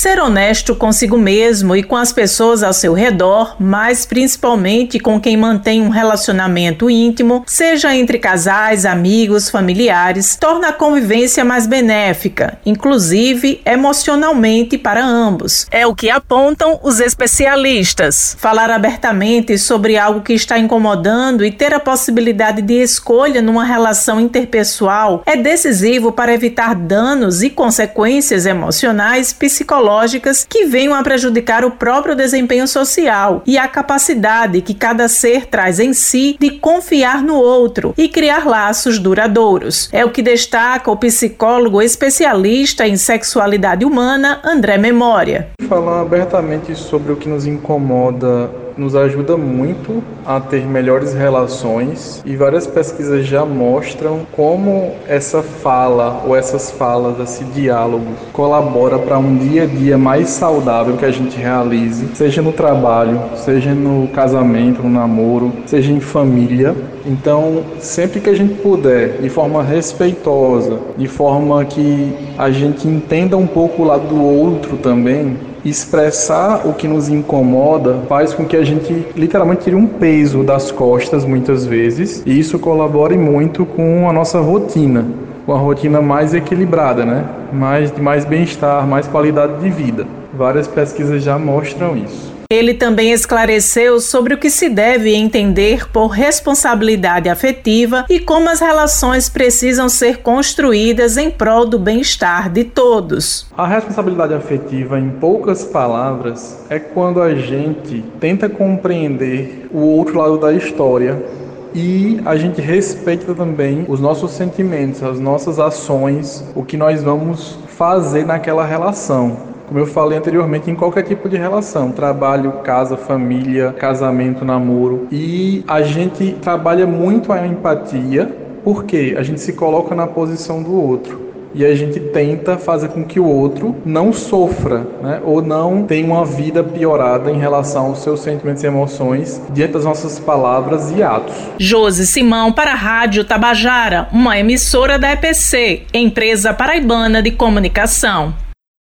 Ser honesto consigo mesmo e com as pessoas ao seu redor, mas principalmente com quem mantém um relacionamento íntimo, seja entre casais, amigos, familiares, torna a convivência mais benéfica, inclusive emocionalmente para ambos. É o que apontam os especialistas. Falar abertamente sobre algo que está incomodando e ter a possibilidade de escolha numa relação interpessoal é decisivo para evitar danos e consequências emocionais, psicológicas que venham a prejudicar o próprio desempenho social e a capacidade que cada ser traz em si de confiar no outro e criar laços duradouros. É o que destaca o psicólogo especialista em sexualidade humana, André Memória. Falar abertamente sobre o que nos incomoda nos ajuda muito a ter melhores relações e várias pesquisas já mostram como essa fala ou essas falas, esse diálogo colabora para um dia a dia mais saudável que a gente realize, seja no trabalho, seja no casamento, no namoro, seja em família. Então, sempre que a gente puder, de forma respeitosa, de forma que a gente entenda um pouco o lado do outro também, expressar o que nos incomoda faz com que a gente literalmente tire um peso das costas muitas vezes, e isso colabore muito com a nossa rotina, com a rotina mais equilibrada, né? Mais de mais bem-estar, mais qualidade de vida. Várias pesquisas já mostram isso. Ele também esclareceu sobre o que se deve entender por responsabilidade afetiva e como as relações precisam ser construídas em prol do bem-estar de todos. A responsabilidade afetiva, em poucas palavras, é quando a gente tenta compreender o outro lado da história e a gente respeita também os nossos sentimentos, as nossas ações, o que nós vamos fazer naquela relação como eu falei anteriormente, em qualquer tipo de relação, trabalho, casa, família, casamento, namoro. E a gente trabalha muito a empatia, porque a gente se coloca na posição do outro e a gente tenta fazer com que o outro não sofra, né? ou não tenha uma vida piorada em relação aos seus sentimentos e emoções diante das nossas palavras e atos. Josi Simão para a Rádio Tabajara, uma emissora da EPC, empresa paraibana de comunicação.